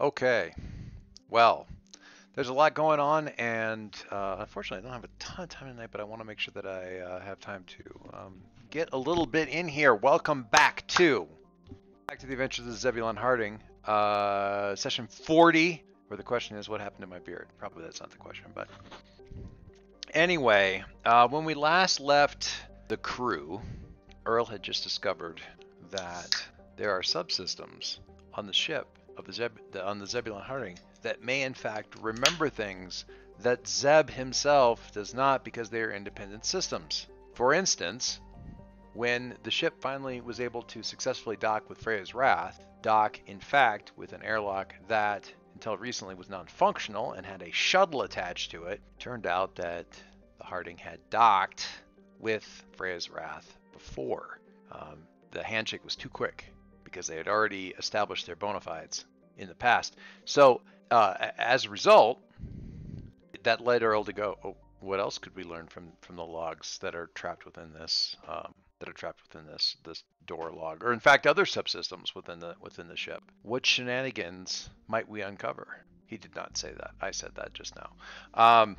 Okay. Well, there's a lot going on, and uh, unfortunately, I don't have a ton of time tonight, but I want to make sure that I uh, have time to um, get a little bit in here. Welcome back to back to the Adventures of Zebulon Harding, uh, session 40, where the question is, what happened to my beard? Probably that's not the question, but anyway, uh, when we last left the crew, Earl had just discovered that there are subsystems on the ship of the Zeb the, on the Zebulon Harding that may in fact remember things that Zeb himself does not because they are independent systems. For instance, when the ship finally was able to successfully dock with Freya's Wrath, dock in fact with an airlock that until recently was non-functional and had a shuttle attached to it, turned out that the Harding had docked with Freya's Wrath before. Um, the handshake was too quick because they had already established their bona fides in the past. So uh, as a result, that led Earl to go, oh, what else could we learn from from the logs that are trapped within this um, that are trapped within this this door log, or in fact other subsystems within the within the ship? What shenanigans might we uncover? He did not say that. I said that just now. Um,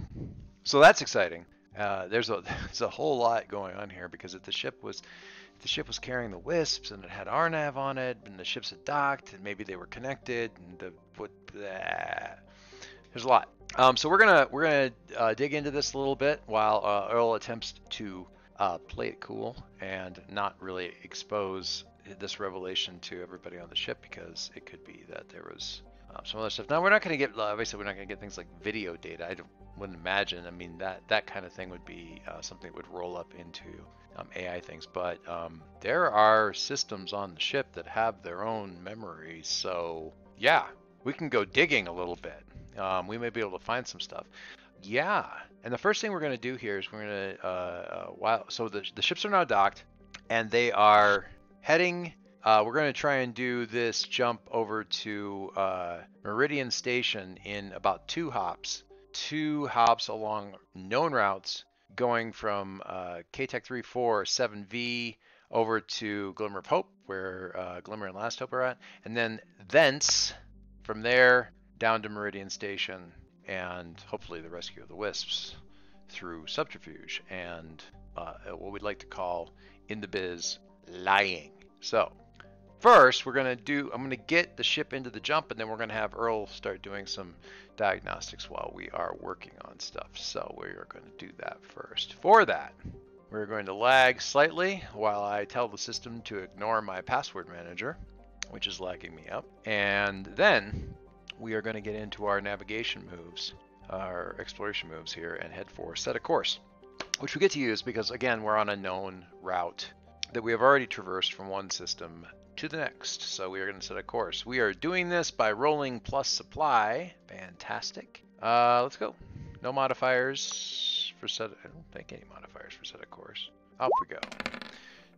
so that's exciting. Uh, there's a there's a whole lot going on here because if the ship was the ship was carrying the wisps and it had Arnav on it, and the ships had docked, and maybe they were connected, and the what? There's a lot. Um, so we're gonna we're gonna uh, dig into this a little bit while uh, Earl attempts to uh, play it cool and not really expose this revelation to everybody on the ship because it could be that there was um, some other stuff. Now we're not going to get obviously we're not going to get things like video data. I wouldn't imagine. I mean that that kind of thing would be uh, something that would roll up into um, AI things. But um, there are systems on the ship that have their own memories. So yeah, we can go digging a little bit. Um, we may be able to find some stuff. Yeah, and the first thing we're going to do here is we're going to uh, uh, while so the the ships are now docked, and they are heading uh, we're going to try and do this jump over to uh, Meridian Station in about two hops. Two hops along known routes going from uh, KTEC 34 7V over to Glimmer of Hope, where uh, Glimmer and Last Hope are at. And then thence, from there, down to Meridian Station and hopefully the rescue of the Wisps through subterfuge and uh, what we'd like to call in the biz lying. So, First, we're going to do, I'm to get the ship into the jump, and then we're going to have Earl start doing some diagnostics while we are working on stuff. So we are going to do that first. For that, we're going to lag slightly while I tell the system to ignore my password manager, which is lagging me up. And then we are going to get into our navigation moves, our exploration moves here, and head for set a course, which we get to use because, again, we're on a known route that we have already traversed from one system to the next. So we are going to set a course. We are doing this by rolling plus supply. Fantastic. Uh, let's go. No modifiers for set. I don't think any modifiers for set a course. Off we go.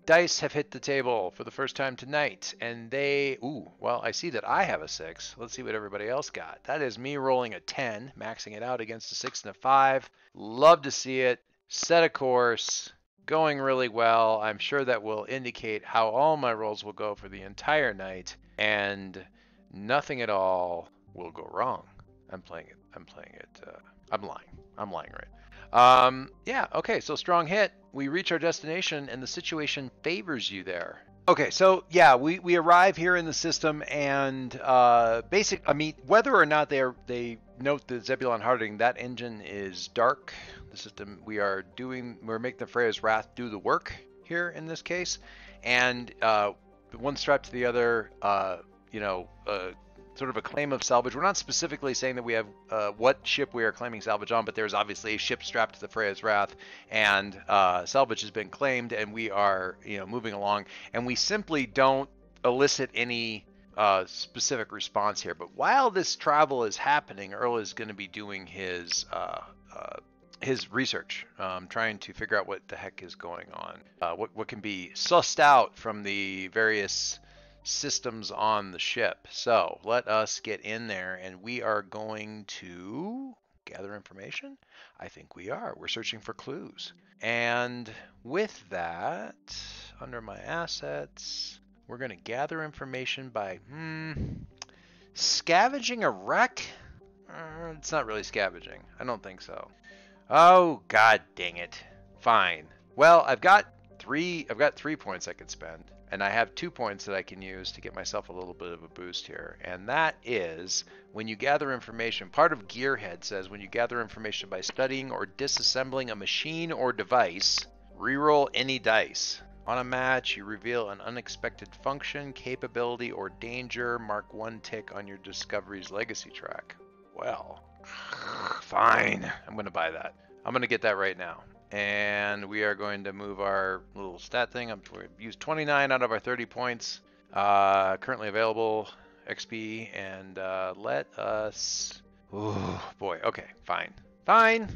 Dice have hit the table for the first time tonight, and they. Ooh, well, I see that I have a six. Let's see what everybody else got. That is me rolling a 10, maxing it out against a six and a five. Love to see it. Set a course going really well. I'm sure that will indicate how all my rolls will go for the entire night, and nothing at all will go wrong. I'm playing it. I'm playing it. Uh, I'm lying. I'm lying, right? Um, yeah. Okay. So strong hit. We reach our destination, and the situation favors you there. Okay, so yeah, we, we arrive here in the system, and uh, basic. I mean, whether or not they are, they note the Zebulon Harding, that engine is dark the system. We are doing, we're making the Freya's Wrath do the work here in this case, and uh, one strap to the other, uh, you know, uh, sort of a claim of salvage. We're not specifically saying that we have uh, what ship we are claiming salvage on, but there's obviously a ship strapped to the Freya's Wrath, and uh, salvage has been claimed, and we are, you know, moving along, and we simply don't elicit any uh, specific response here. But while this travel is happening, Earl is going to be doing his uh, uh, his research, um, trying to figure out what the heck is going on, uh, what what can be sussed out from the various systems on the ship. So let us get in there, and we are going to gather information. I think we are. We're searching for clues, and with that, under my assets, we're going to gather information by hmm, Scavenging a wreck? Uh, it's not really scavenging. I don't think so. Oh, god dang it. Fine. Well, I've got three I've got three points I could spend. And I have two points that I can use to get myself a little bit of a boost here. And that is when you gather information. Part of Gearhead says when you gather information by studying or disassembling a machine or device, reroll any dice. On a match, you reveal an unexpected function, capability, or danger. Mark one tick on your Discoveries legacy track. Well, fine. I'm going to buy that. I'm going to get that right now and we are going to move our little stat thing. I'm use 29 out of our 30 points uh, currently available XP, and uh, let us. Oh boy. Okay. Fine. Fine.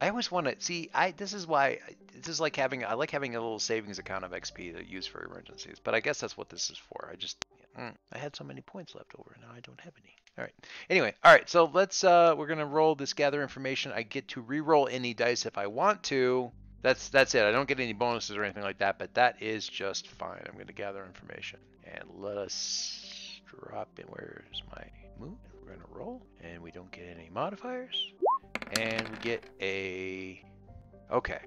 I always want to see. I this is why this is like having. I like having a little savings account of XP to use for emergencies. But I guess that's what this is for. I just. Mm, I had so many points left over. Now I don't have any. All right. Anyway, all right. So let's. Uh, we're gonna roll this gather information. I get to re-roll any dice if I want to. That's that's it. I don't get any bonuses or anything like that, but that is just fine. I'm gonna gather information and let us drop in. Where's my move? We're gonna roll, and we don't get any modifiers, and we get a. Okay.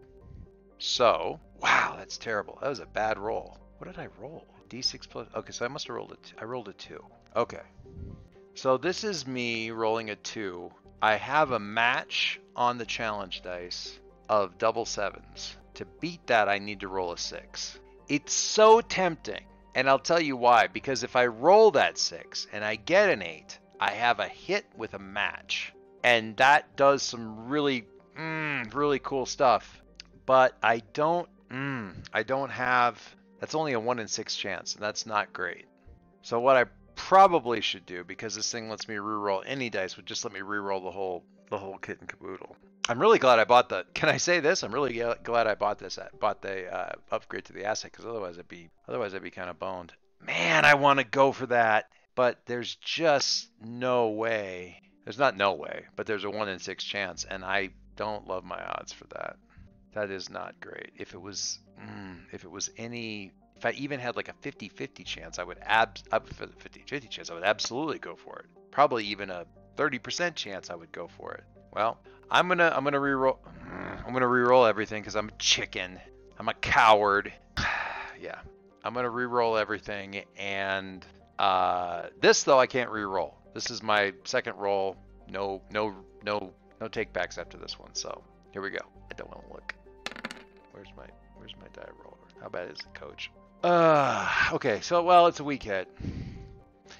So, wow, that's terrible. That was a bad roll. What did I roll? D6 plus. Okay, so I must have rolled it. I rolled a two. Okay. So this is me rolling a two. I have a match on the challenge dice of double sevens. To beat that, I need to roll a six. It's so tempting. And I'll tell you why. Because if I roll that six and I get an eight, I have a hit with a match. And that does some really, mm, really cool stuff. But I don't, mm, I don't have, that's only a one in six chance. And that's not great. So what I probably should do because this thing lets me reroll any dice would just let me reroll the whole the whole kit and caboodle. I'm really glad I bought the. Can I say this? I'm really glad I bought this. Bought the uh, upgrade to the asset because otherwise I'd be otherwise I'd be kind of boned. Man, I want to go for that, but there's just no way. There's not no way, but there's a one in six chance, and I don't love my odds for that. That is not great. If it was, mm, if it was any if I even had like a 50-50 chance, I would ab 50-50 chance, I would absolutely go for it. Probably even a 30% chance I would go for it. Well, I'm gonna I'm gonna reroll I'm gonna reroll everything because I'm a chicken. I'm a coward. yeah, I'm gonna reroll everything, and uh, this though I can't reroll. This is my second roll. No no no no takebacks after this one. So here we go. I don't want to look. My where's my die roller? How bad is it, coach? Uh, okay, so well, it's a weak hit.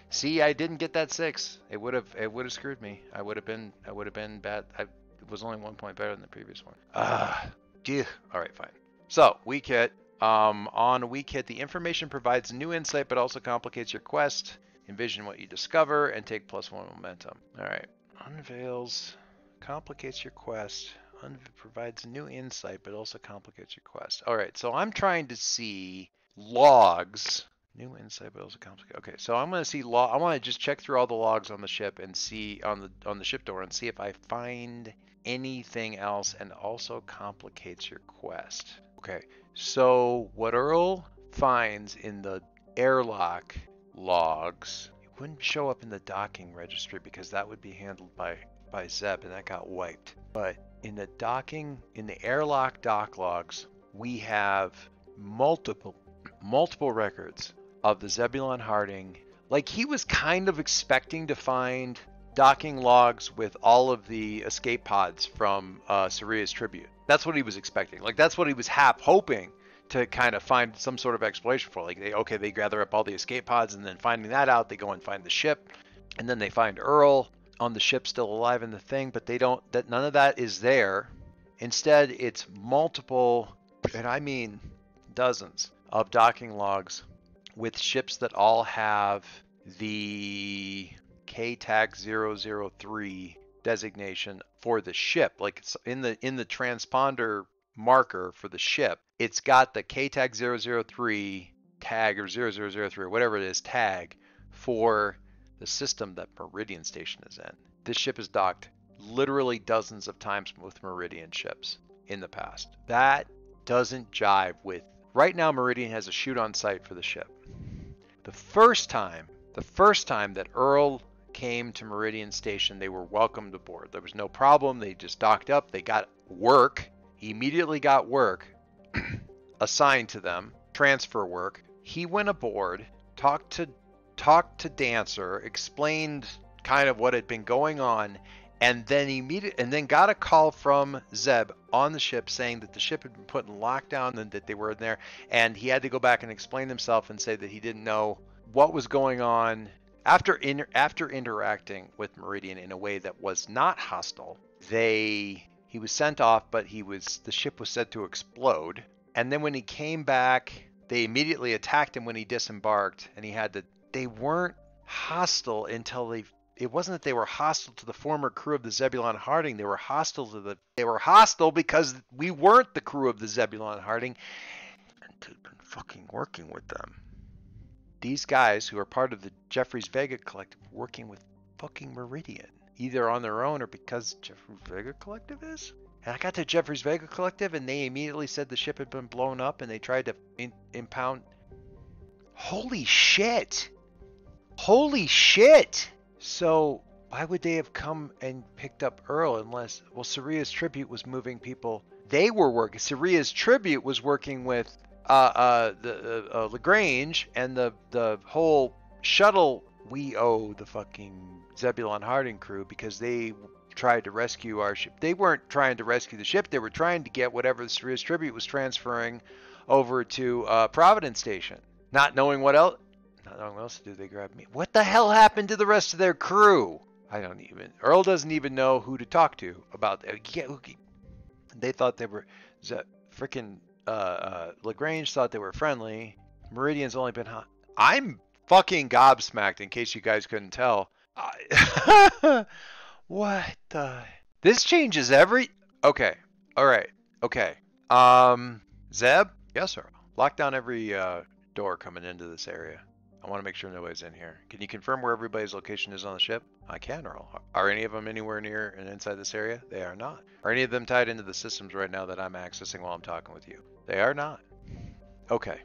See, I didn't get that six. It would have it would have screwed me. I would have been I would have been bad. I it was only one point better than the previous one. Ah, uh, all right, fine. So weak hit. Um, on weak hit, the information provides new insight, but also complicates your quest. Envision what you discover and take plus one momentum. All right, unveils, complicates your quest provides new insight, but also complicates your quest. All right, so I'm trying to see logs. New insight, but also complicated. Okay, so I'm going to see log. I want to just check through all the logs on the ship and see on the on the ship door and see if I find anything else, and also complicates your quest. Okay, so what Earl finds in the airlock logs, it wouldn't show up in the docking registry because that would be handled by by Zeb, and that got wiped. But in the docking, in the airlock dock logs, we have multiple, multiple records of the Zebulon Harding. Like he was kind of expecting to find docking logs with all of the escape pods from uh, Saria's tribute. That's what he was expecting. Like that's what he was half hoping to kind of find some sort of explanation for. Like they okay, they gather up all the escape pods, and then finding that out, they go and find the ship, and then they find Earl, on the ship still alive in the thing, but they don't that none of that is there. Instead, it's multiple and I mean dozens of docking logs with ships that all have the K tag 003 designation for the ship. Like it's in the in the transponder marker for the ship, it's got the K tag 003 tag or 0003 or whatever it is tag for the system that Meridian Station is in. This ship is docked literally dozens of times with Meridian ships in the past. That doesn't jive with. Right now, Meridian has a shoot on sight for the ship. The first time, the first time that Earl came to Meridian Station, they were welcomed aboard. There was no problem. They just docked up. They got work. He immediately got work assigned to them, transfer work. He went aboard, talked to talked to Dancer, explained kind of what had been going on, and then immediate and then got a call from Zeb on the ship saying that the ship had been put in lockdown and that they were in there, and he had to go back and explain himself and say that he didn't know what was going on after after interacting with Meridian in a way that was not hostile. They he was sent off, but he was the ship was said to explode, and then when he came back, they immediately attacked him when he disembarked, and he had to. They weren't hostile until they it wasn't that they were hostile to the former crew of the Zebulon Harding. They were hostile to the. They were hostile because we weren't the crew of the Zebulon Harding, and they'd been fucking working with them. These guys who are part of the Jeffries Vega Collective, working with fucking Meridian, either on their own or because Jeffries Vega Collective is. And I got to Jeffries Vega Collective, and they immediately said the ship had been blown up, and they tried to in- impound. Holy shit! Holy shit! So why would they have come and picked up Earl unless well Saria's tribute was moving people they were working Saria's tribute was working with uh, uh, the uh, uh, Lagrange and the the whole shuttle we owe the fucking Zebulon Harding crew because they tried to rescue our ship. They weren't trying to rescue the ship. They were trying to get whatever the Saria's tribute was transferring over to uh, Providence Station, not knowing what else else they grab me. What the hell happened to the rest of their crew? I don't even. Earl doesn't even know who to talk to about that. They thought they were. Freaking uh, uh, Lagrange thought they were friendly. Meridian's only been hot. I'm fucking gobsmacked. In case you guys couldn't tell. I... what the? This changes every. Okay. All right. Okay. Um. Zeb. Yes, sir. Lock down every uh, door coming into this area. I want to make sure nobody's in here. Can you confirm where everybody's location is on the ship? I can, Earl. Are any of them anywhere near and inside this area? They are not. Are any of them tied into the systems right now that I'm accessing while I'm talking with you? They are not. Okay.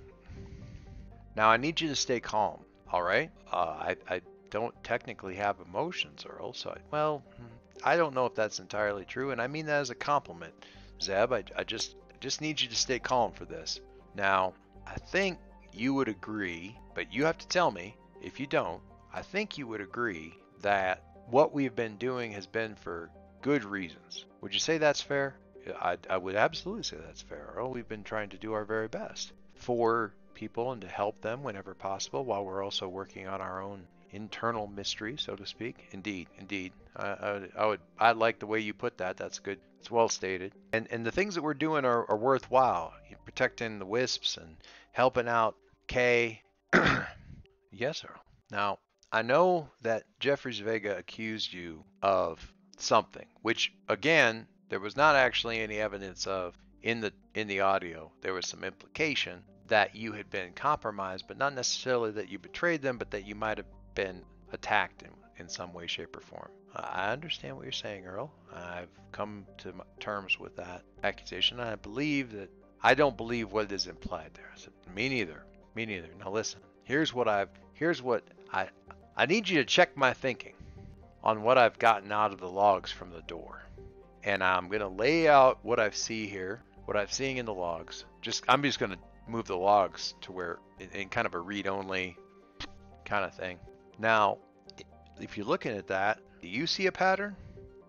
Now I need you to stay calm, all right? Uh, I, I don't technically have emotions, Earl, so I, well, hmm, I don't know if that's entirely true, and I mean that as a compliment. Zeb, I, I just just need you to stay calm for this. Now, I think you would agree, but you have to tell me if you don't. I think you would agree that what we've been doing has been for good reasons. Would you say that's fair? I, I would absolutely say that's fair. Earl. We've been trying to do our very best for people and to help them whenever possible while we're also working on our own internal mystery, so to speak. Indeed, indeed. I, I, I, would I like the way you put that. That's good. It's well stated. And and the things that we're doing are, are worthwhile. Protecting the wisps and helping out Kay. yes, sir. Now, I know that Jeffries Vega accused you of something, which again, there was not actually any evidence of in the in the audio. There was some implication that you had been compromised, but not necessarily that you betrayed them, but that you might have been attacked in, in some way, shape, or form. I understand what you're saying, Earl. I've come to terms with that accusation, I believe that I don't believe what is implied there. I said, Me neither. Me neither. Now listen. Here's what I've. Here's what I. I need you to check my thinking on what I've gotten out of the logs from the door, and I'm gonna lay out what I see here, what I'm seeing in the logs. Just I'm just gonna move the logs to where in, in kind of a read-only kind of thing. Now, if you're looking at that, do you see a pattern?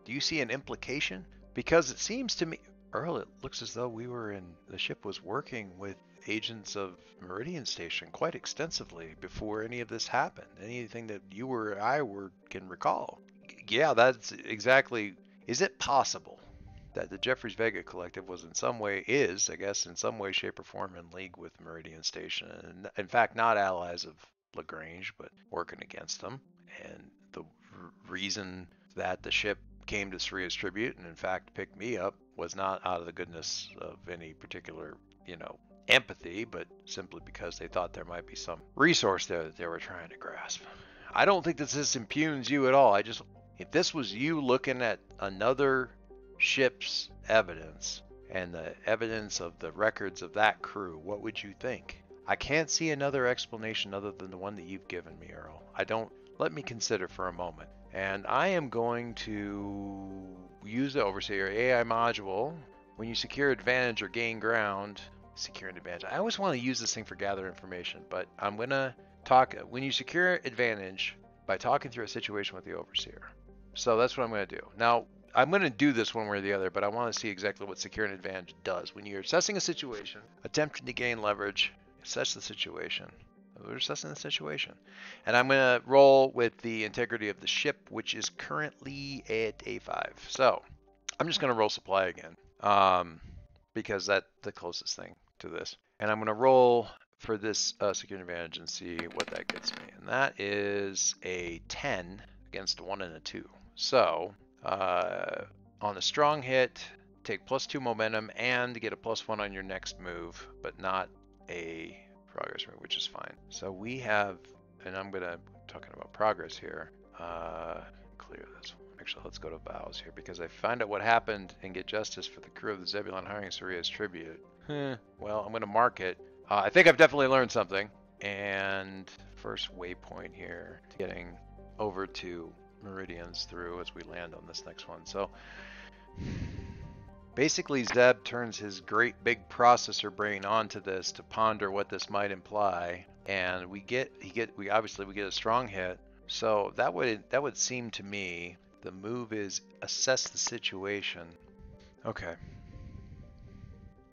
Do you see an implication? Because it seems to me, Earl, it looks as though we were in the ship was working with agents of Meridian Station quite extensively before any of this happened. Anything that you or I were can recall. Yeah, that's exactly. Is it possible that the Jeffries Vega Collective was in some way is, I guess, in some way, shape, or form in league with Meridian Station, and in fact, not allies of Lagrange, but working against them. And the reason that the ship came to Saria's tribute and in fact picked me up was not out of the goodness of any particular, you know, empathy, but simply because they thought there might be some resource there that they were trying to grasp. I don't think that this impugns you at all. I just, if this was you looking at another ship's evidence and the evidence of the records of that crew, what would you think? I can't see another explanation other than the one that you've given me, Earl. I don't. let me consider for a moment. And I am going to use the Overseer AI module. When you secure advantage or gain ground, secure an advantage. I always want to use this thing for gather information, but I'm going to talk when you secure advantage by talking through a situation with the Overseer. So that's what I'm going to do. Now, I'm going to do this one way or the other, but I want to see exactly what secure an advantage does. When you're assessing a situation, attempting to gain leverage, assess the situation. We're assessing the situation. And I'm going to roll with the integrity of the ship, which is currently at A5. So I'm just going to roll supply again um, because that's the closest thing to this. And I'm going to roll for this uh, security advantage and see what that gets me. And that is a 10 against a 1 and a 2. So uh, on a strong hit, take plus 2 momentum and get a plus 1 on your next move, but not a progress move, which is fine. So we have, and I'm going to, talking about progress here, uh, clear this Actually, let's go to vows here because I find out what happened and get justice for the crew of the Zebulon Harding Saria's tribute. Well, I'm going to mark it. Uh, I think I've definitely learned something. And first waypoint here, getting over to meridians through as we land on this next one. So basically Zeb turns his great big processor brain onto this to ponder what this might imply. And we get he get we obviously we get a strong hit. So that would that would seem to me the move is assess the situation. Okay.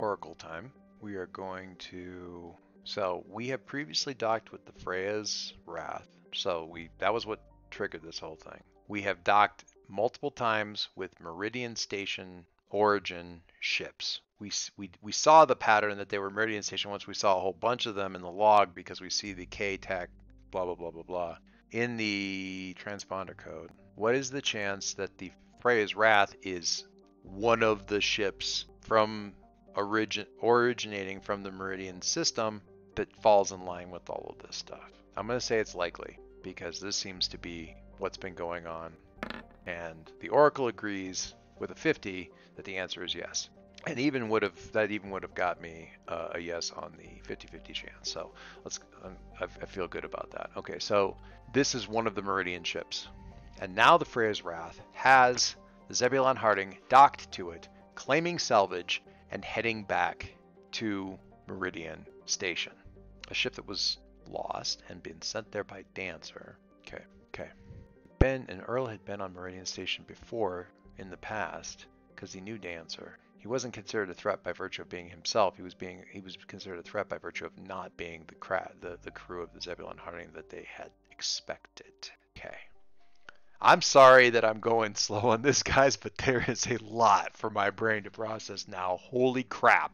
Oracle time. We are going to... So we have previously docked with the Freya's Wrath. So we that was what triggered this whole thing. We have docked multiple times with Meridian Station Origin ships. We, we, we saw the pattern that they were Meridian Station once we saw a whole bunch of them in the log because we see the K-Tech blah blah blah blah blah in the transponder code what is the chance that the Freya's Wrath is one of the ships from origin originating from the Meridian system that falls in line with all of this stuff? I'm going to say it's likely because this seems to be what's been going on. And the Oracle agrees with a 50 that the answer is yes. And even would have that even would have got me uh, a yes on the 50-50 chance. So let's um, I, I feel good about that. Okay, so this is one of the Meridian ships. And now the Freya's Wrath has the Zebulon Harding docked to it, claiming salvage and heading back to Meridian Station. A ship that was lost and been sent there by Dancer. Okay, okay. Ben and Earl had been on Meridian Station before in the past because he knew Dancer. He wasn't considered a threat by virtue of being himself. He was being he was considered a threat by virtue of not being the the, the crew of the Zebulon Harding that they had expected. Okay. I'm sorry that I'm going slow on this, guys, but there is a lot for my brain to process now. Holy crap.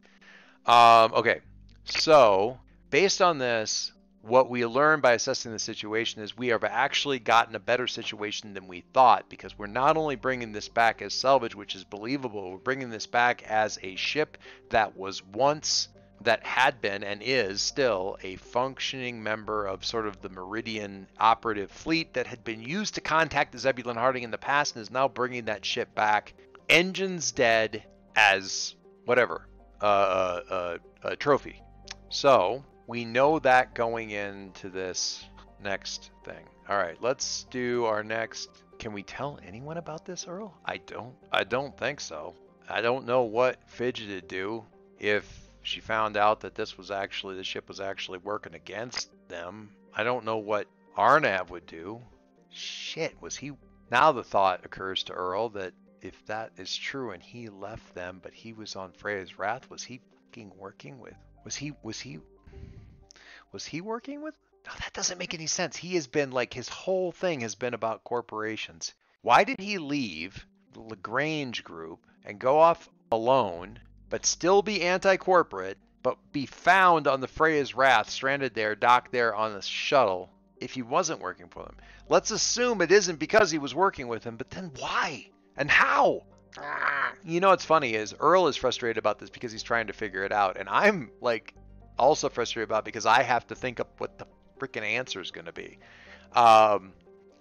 Um, okay, so based on this, what we learned by assessing the situation is we have actually gotten a better situation than we thought because we're not only bringing this back as salvage, which is believable, we're bringing this back as a ship that was once that had been and is still a functioning member of sort of the Meridian operative fleet that had been used to contact the Zebulon Harding in the past and is now bringing that ship back. Engines dead as whatever, uh, uh, uh, a trophy. So we know that going into this next thing. All right, let's do our next. Can we tell anyone about this, Earl? I don't. I don't think so. I don't know what Fidget Fidgeted do if she found out that this was actually the ship was actually working against them. I don't know what Arnav would do. Shit, was he now the thought occurs to Earl that if that is true and he left them but he was on Freya's wrath, was he fucking working with was he was he was he working with no, that doesn't make any sense. He has been like his whole thing has been about corporations. Why did he leave the Lagrange group and go off alone but still be anti-corporate, but be found on the Freya's Wrath, stranded there, docked there on the shuttle, if he wasn't working for them. Let's assume it isn't because he was working with them, but then why? And how? You know what's funny is Earl is frustrated about this because he's trying to figure it out, and I'm like also frustrated about because I have to think up what the freaking answer is going to be. Um,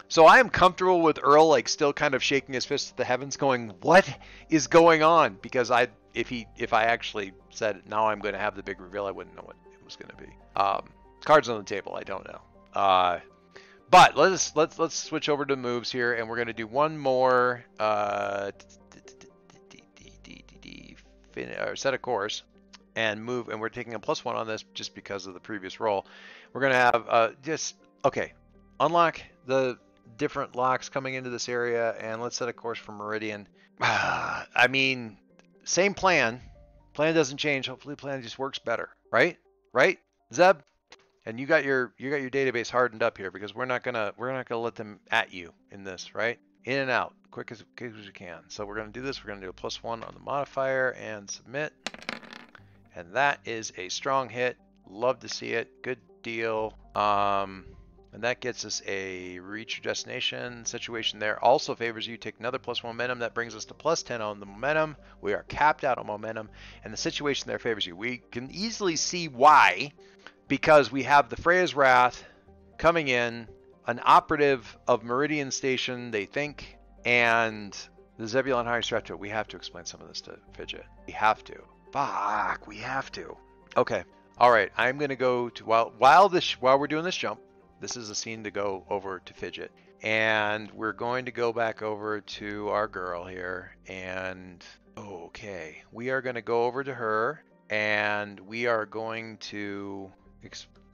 so I am comfortable with Earl like still kind of shaking his fist at the heavens, going, "What is going on?" Because I if he if I actually said now I'm going to have the big reveal, I wouldn't know what it was going to be. Um, cards on the table, I don't know. Uh, But let's let's let's switch over to moves here, and we're gonna do one more uh, set of course, and move. And we're taking a plus one on this just because of the previous roll. We're gonna have uh, just okay. Unlock the different locks coming into this area, and let's set a course for Meridian. I mean, same plan. Plan doesn't change. Hopefully, plan just works better, right? Right, Zeb? And you got your you got your database hardened up here because we're not gonna we're not gonna let them at you in this, right? In and out, quick as quick as you can. So we're gonna do this. We're gonna do a plus one on the modifier and submit. And that is a strong hit. Love to see it. Good deal. Um, and that gets us a reach your destination situation there. Also favors you take another plus momentum. That brings us to plus 10 on the momentum. We are capped out on momentum. And the situation there favors you. We can easily see why because we have the Freya's Wrath coming in, an operative of Meridian Station, they think, and the Zebulon High Strata. We have to explain some of this to Fidget. We have to. Fuck, we have to. Okay. All right. I'm gonna go to while while this while we're doing this jump. This is a scene to go over to Fidget, and we're going to go back over to our girl here. And okay, we are gonna go over to her, and we are going to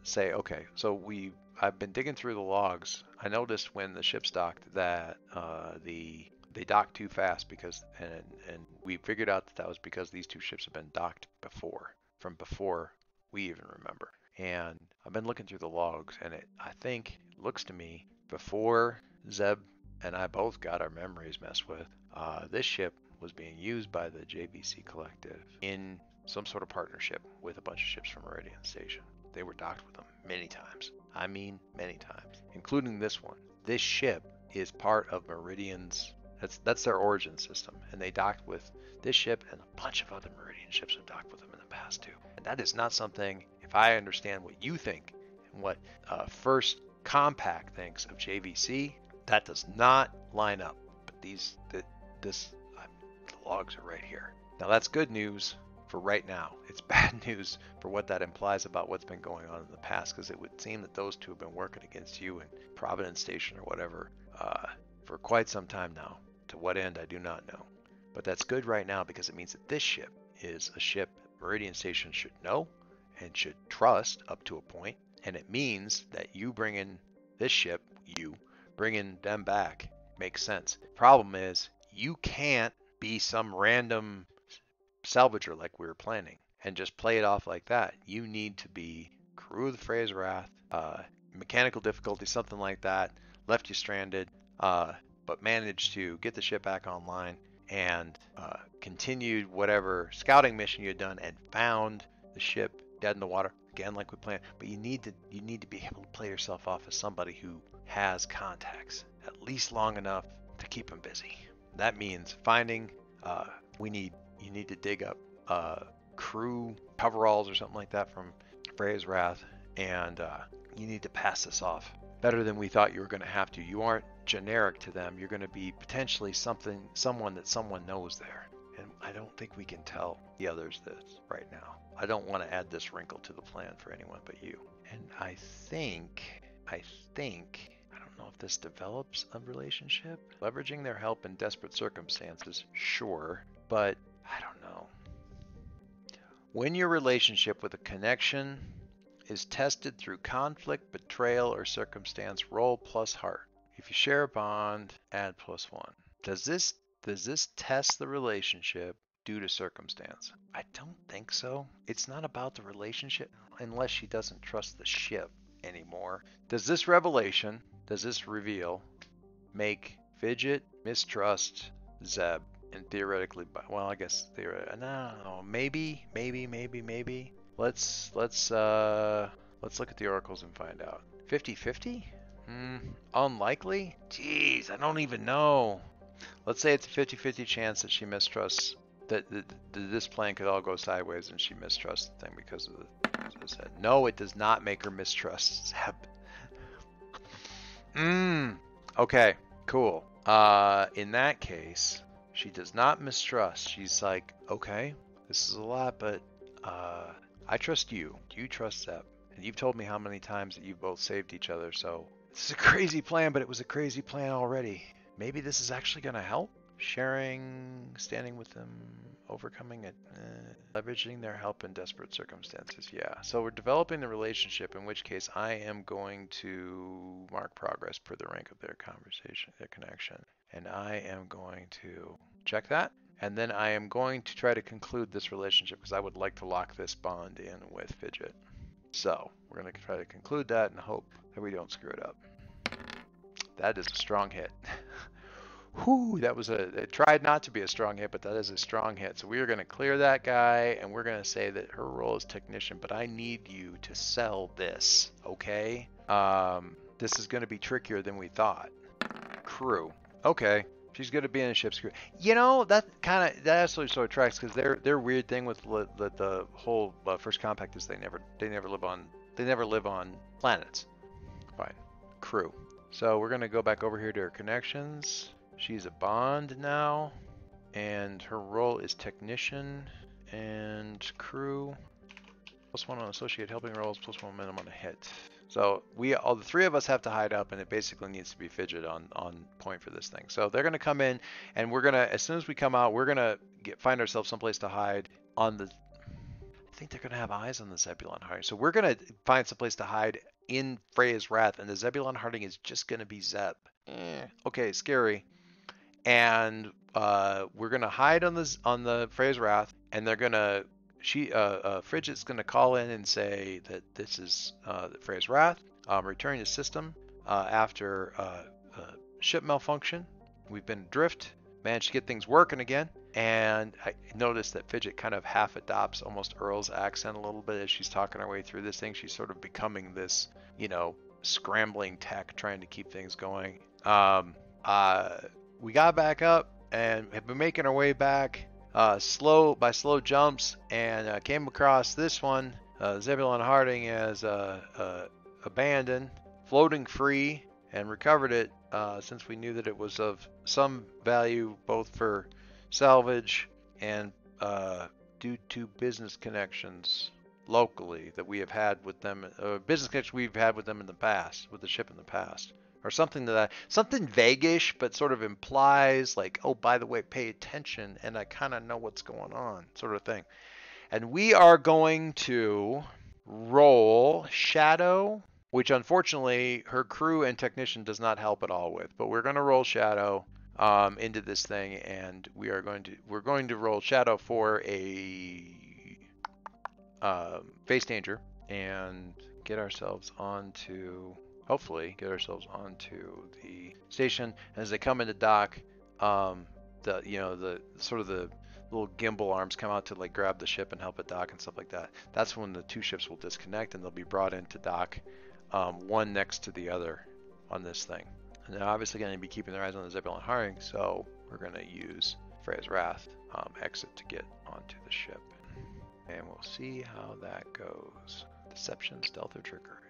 say, okay, so we I've been digging through the logs. I noticed when the ship's docked that uh, the they docked too fast because and and we figured out that that was because these two ships have been docked before from before we even remember. And I've been looking through the logs and it I think looks to me before Zeb and I both got our memories messed with, uh, this ship was being used by the JVC Collective in some sort of partnership with a bunch of ships from Meridian Station. They were docked with them many times. I mean, many times, including this one. This ship is part of Meridian's. That's that's their origin system, and they docked with this ship, and a bunch of other Meridian ships have docked with them in the past too. And that is not something. If I understand what you think and what uh, First Compact thinks of JVC, that does not line up. But these, the, this, uh, the logs are right here. Now that's good news for right now. It's bad news for what that implies about what's been going on in the past, because it would seem that those two have been working against you and Providence Station or whatever uh, for quite some time now. To what end, I do not know. But that's good right now because it means that this ship is a ship Meridian Station should know and should trust up to a point, and it means that you bringing this ship, you bringing them back, makes sense. Problem is, you can't be some random salvager like we were planning and just play it off like that. You need to be crew of the Freya's Wrath, uh, mechanical difficulty, something like that, left you stranded, uh, but managed to get the ship back online and uh, continued whatever scouting mission you had done and found the ship dead in the water again like we planned. But you need to you need to be able to play yourself off as somebody who has contacts at least long enough to keep them busy. That means finding. Uh, we need you need to dig up uh, crew coveralls or something like that from Freya's Wrath, and uh, you need to pass this off better than we thought you were going to have to. You aren't generic to them. You're going to be potentially something, someone that someone knows there. I don't think we can tell the others this right now. I don't want to add this wrinkle to the plan for anyone but you. And I think, I think, I don't know if this develops a relationship. Leveraging their help in desperate circumstances, sure, but I don't know. When your relationship with a connection is tested through conflict, betrayal, or circumstance, roll plus heart. If you share a bond, add plus one. Does this does this test the relationship due to circumstance? I don't think so. It's not about the relationship unless she doesn't trust the ship anymore. Does this revelation, does this reveal make Fidget mistrust Zeb? and theoretically, well, I guess theoretically, no, maybe, maybe, maybe, maybe. Let's let's uh let's look at the oracles and find out. 50-50? Hmm, unlikely? Jeez, I don't even know. Let's say it's a 50-50 chance that she mistrusts that, this plan could all go sideways and she mistrusts the thing because of the said. No, it does not make her mistrust Zeb. Mmm. Okay, cool. Uh, in that case, she does not mistrust. She's like, okay, this is a lot, but uh, I trust you. You trust Zeb? And you've told me how many times that you've both saved each other, so This is a crazy plan, but it was a crazy plan already. Maybe this is actually going to help? Sharing, standing with them, overcoming it, uh, leveraging their help in desperate circumstances. Yeah. So we're developing the relationship, in which case I am going to mark progress per the rank of their conversation, their connection. And I am going to check that. And then I am going to try to conclude this relationship because I would like to lock this bond in with Fidget. So we're going to try to conclude that and hope that we don't screw it up. That is a strong hit. Whew, that was a, it tried not to be a strong hit, but that is a strong hit. So we are going to clear that guy and we're going to say that her role is technician, but I need you to sell this, okay? Um, this is going to be trickier than we thought. Crew. Okay. She's going to be in a ship's crew. You know, that kind of, that actually sort of tracks because their, their weird thing with the, the, the whole uh, first compact is they never, they never live on, they never live on planets. Fine. Crew. So we're going to go back over here to our connections. She's a bond now, and her role is technician and crew. Plus one on associate helping roles, plus one momentum on a hit. So we all the three of us have to hide up, and it basically needs to be fidget on on point for this thing. So they're gonna come in, and we're gonna as soon as we come out, we're gonna get find ourselves someplace to hide on the. I think they're gonna have eyes on the Zebulon Harding, so we're gonna find someplace to hide in Freya's Wrath, and the Zebulon Harding is just gonna be Zeb. Eh, okay, scary and uh, we're gonna hide on this on the Freya's Wrath, and they're gonna she uh, uh, gonna call in and say that this is uh, the Freya's Wrath, um, returning to system uh, after uh, uh, ship malfunction. We've been adrift, managed to get things working again, and I noticed that Fidget kind of half adopts almost Earl's accent a little bit as she's talking her way through this thing. She's sort of becoming this, you know, scrambling tech, trying to keep things going. Um, uh, we got back up and have been making our way back uh, slow by slow jumps and uh, came across this one. Uh, Zebulon Harding as uh, uh, abandoned, floating free, and recovered it uh, since we knew that it was of some value both for salvage and due to business connections locally that we have had with them, business connections we've had with them in the past, with the ship in the past or something to that something vaguish but sort of implies like oh by the way pay attention and i kind of know what's going on sort of thing. And we are going to roll shadow which unfortunately her crew and technician does not help at all with. But we're going to roll shadow um, into this thing and we are going to we're going to roll shadow for a um, face danger and get ourselves onto hopefully get ourselves onto the station. As they come into dock, um, the you know the sort of the little gimbal arms come out to like grab the ship and help it dock and stuff like that. That's when the two ships will disconnect and they'll be brought into dock, um, one next to the other on this thing. And they're obviously going to be keeping their eyes on the Zebulon Harding, so we're going to use Freya's Wrath um, exit to get onto the ship. And we'll see how that goes. Deception, stealth, or trickery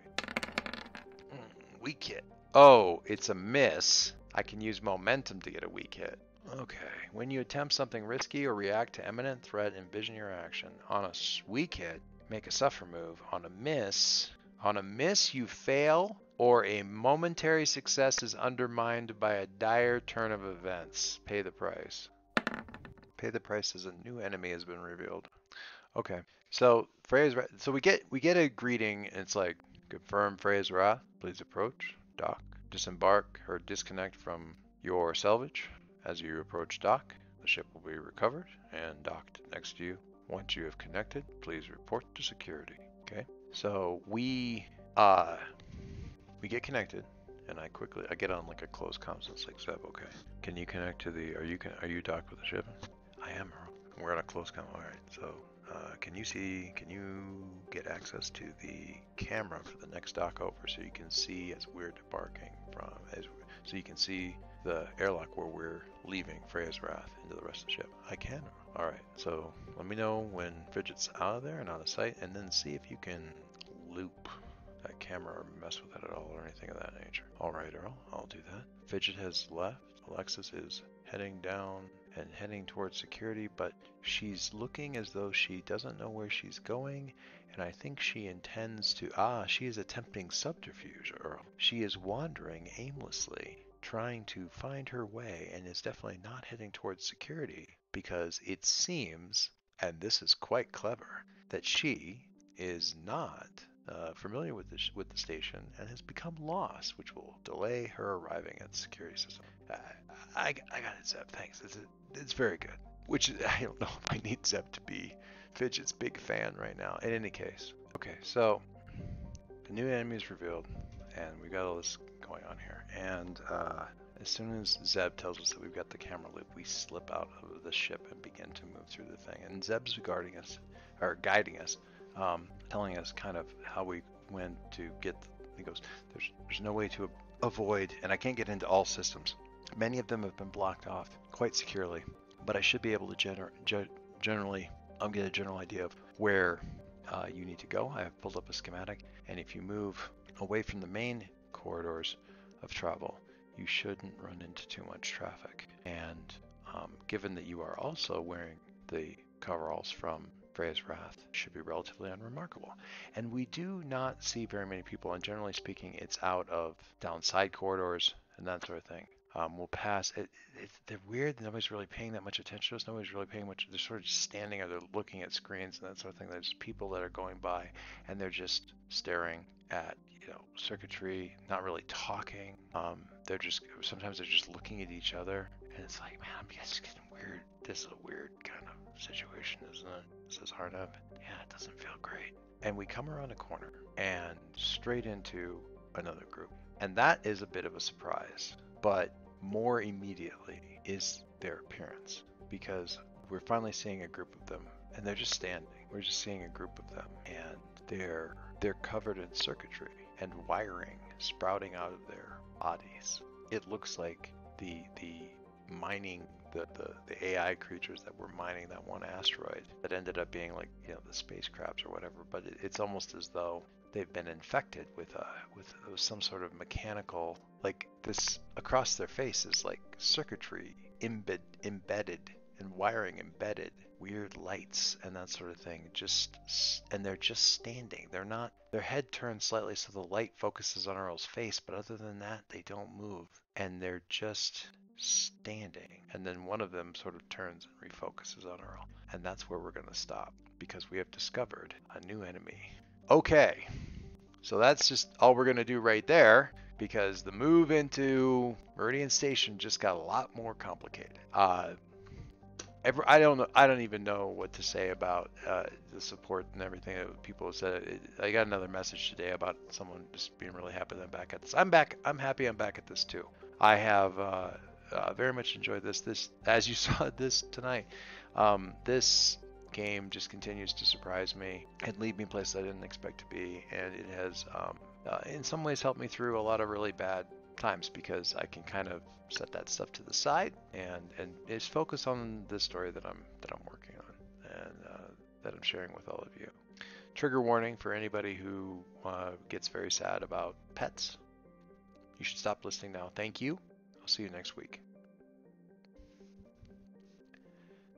weak hit. Oh, it's a miss. I can use momentum to get a weak hit. Okay. When you attempt something risky or react to imminent threat, envision your action. On a weak hit, make a suffer move. On a miss, on a miss, you fail, or a momentary success is undermined by a dire turn of events. Pay the price. Pay the price as a new enemy has been revealed. Okay. So phrase. So we get we get a greeting, and it's like Confirm Freya's Wrath. Please approach. Dock. Disembark or disconnect from your salvage. As you approach dock, the ship will be recovered and docked next to you. Once you have connected, please report to security. Okay. So we uh we get connected and I quickly I get on like a close comms. and It's like Zeb, okay. Can you connect to the are you can are you docked with the ship? I am. We're on a close com. All right. So uh, can you see, can you get access to the camera for the next dock over so you can see as we're debarking from, as so you can see the airlock where we're leaving Freya's Wrath into the rest of the ship? I can. All right, so let me know when Fidget's out of there and out of sight, and then see if you can loop that camera or mess with it at all or anything of that nature. All right, Earl, I'll do that. Fidget has left. Alexis is heading down and heading towards security, but she's looking as though she doesn't know where she's going and I think she intends to. Ah, she is attempting subterfuge, Earl. She is wandering aimlessly, trying to find her way, and is definitely not heading towards security because it seems, and this is quite clever, that she is not uh, familiar with the, with the station and has become lost, which will delay her arriving at security system. I, I, I got it, Zeb. Thanks. It's, it's very good. Which I don't know if I need Zeb to be Fidget's big fan right now. In any case, okay. So the new enemy is revealed, and we've got all this going on here. And uh, as soon as Zeb tells us that we've got the camera loop, we slip out of the ship and begin to move through the thing. And Zeb's guarding us, or guiding us, um, telling us kind of how we went to get. He goes, "There's there's no way to avoid, and I can't get into all systems. Many of them have been blocked off quite securely, but I should be able to gener- ge- generally, I'll get a general idea of where uh, you need to go. I have pulled up a schematic, and if you move away from the main corridors of travel, you shouldn't run into too much traffic. And um, given that you are also wearing the coveralls from Freya's Wrath, should be relatively unremarkable. And we do not see very many people, and generally speaking, it's out of down side corridors and that sort of thing. Um, we'll pass. It, it, they're weird. Nobody's really paying that much attention to us. Nobody's really paying much. They're sort of standing or they're looking at screens and that sort of thing. There's people that are going by and they're just staring at you know circuitry, not really talking. Um, they're just sometimes they're just looking at each other, and it's like, man, I'm just getting weird. This is a weird kind of situation, isn't it? Says Harneb. Yeah, it doesn't feel great. And we come around a corner and straight into another group, and that is a bit of a surprise. But more immediately is their appearance because we're finally seeing a group of them and they're just standing. We're just seeing a group of them and they're they're covered in circuitry and wiring sprouting out of their bodies. It looks like the the mining the, the, the AI creatures that were mining that one asteroid that ended up being like you know the space crabs or whatever. But it, it's almost as though they've been infected with uh with some sort of mechanical like this across their face is like circuitry embed, embedded and wiring embedded weird lights and that sort of thing just and they're just standing. They're not their head turns slightly so the light focuses on Earl's face but other than that they don't move and they're just standing. And then one of them sort of turns and refocuses on Earl. And that's where we're going to stop because we have discovered a new enemy okay so that's just all we're to do right there because the move into Meridian Station just got a lot more complicated. Uh, every, I don't know. I don't even know what to say about uh, the support and everything that people have said. It, I got another message today about someone just being really happy that I'm back at this. I'm back. I'm happy I'm back at this too. I have uh, uh, very much enjoyed this. This, as you saw this tonight, um, this game just continues to surprise me and lead me places I didn't expect to be, and it has um, uh, in some ways helped me through a lot of really bad times because I can kind of set that stuff to the side and and just focus on the story that I'm that I'm working on and uh, that I'm sharing with all of you. Trigger warning for anybody who uh, gets very sad about pets. You should stop listening now. Thank you. I'll see you next week.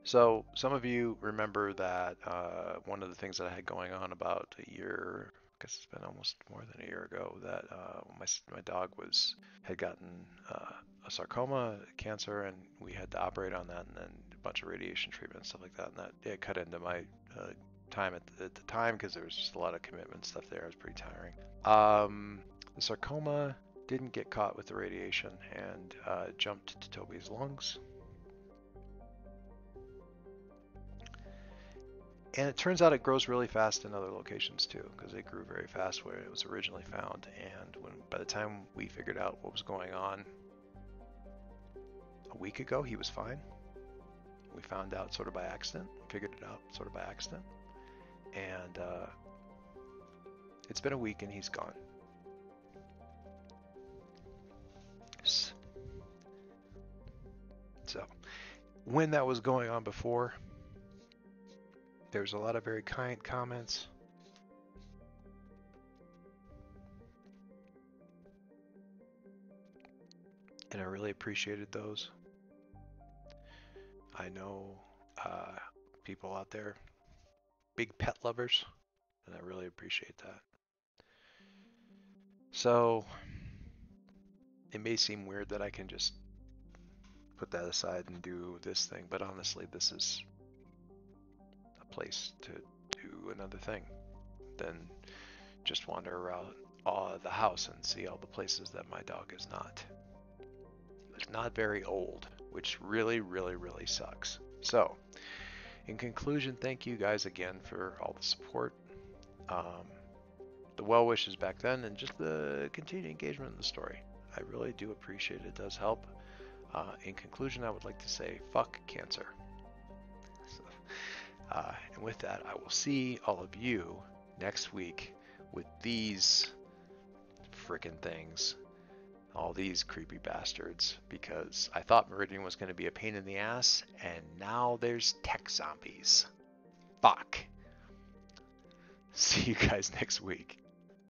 So some of you remember that uh, one of the things that I had going on about a year, I guess it's been almost more than a year ago, that uh, my my dog was had gotten uh, a sarcoma cancer, and we had to operate on that, and then a bunch of radiation treatment and stuff like that, and that it cut into my uh, time at the, at the time because there was just a lot of commitment stuff there. It was pretty tiring. Um, the sarcoma didn't get caught with the radiation and uh, jumped to Toby's lungs and it turns out it grows really fast in other locations too, because it grew very fast where it was originally found. And when by the time we figured out what was going on a week ago, he was fine. We found out sort of by accident, figured it out sort of by accident, and uh, it's been a week and he's gone. So, when that was going on before, there's a lot of very kind comments. And I really appreciated those. I know uh, people out there, big pet lovers, and I really appreciate that. So it may seem weird that I can just put that aside and do this thing, but honestly, this is place to do another thing than just wander around uh, the house and see all the places that my dog is not. It's not very old, which really, really, really sucks. So, in conclusion, thank you guys again for all the support, um, the well wishes back then, and just the continued engagement in the story. I really do appreciate it. It does help. Uh, in conclusion, I would like to say, fuck cancer. Uh, and with that, I will see all of you next week with these freaking things. All these creepy bastards. Because I thought Meridian was going to be a pain in the ass, and now there's tech zombies. Fuck. See you guys next week.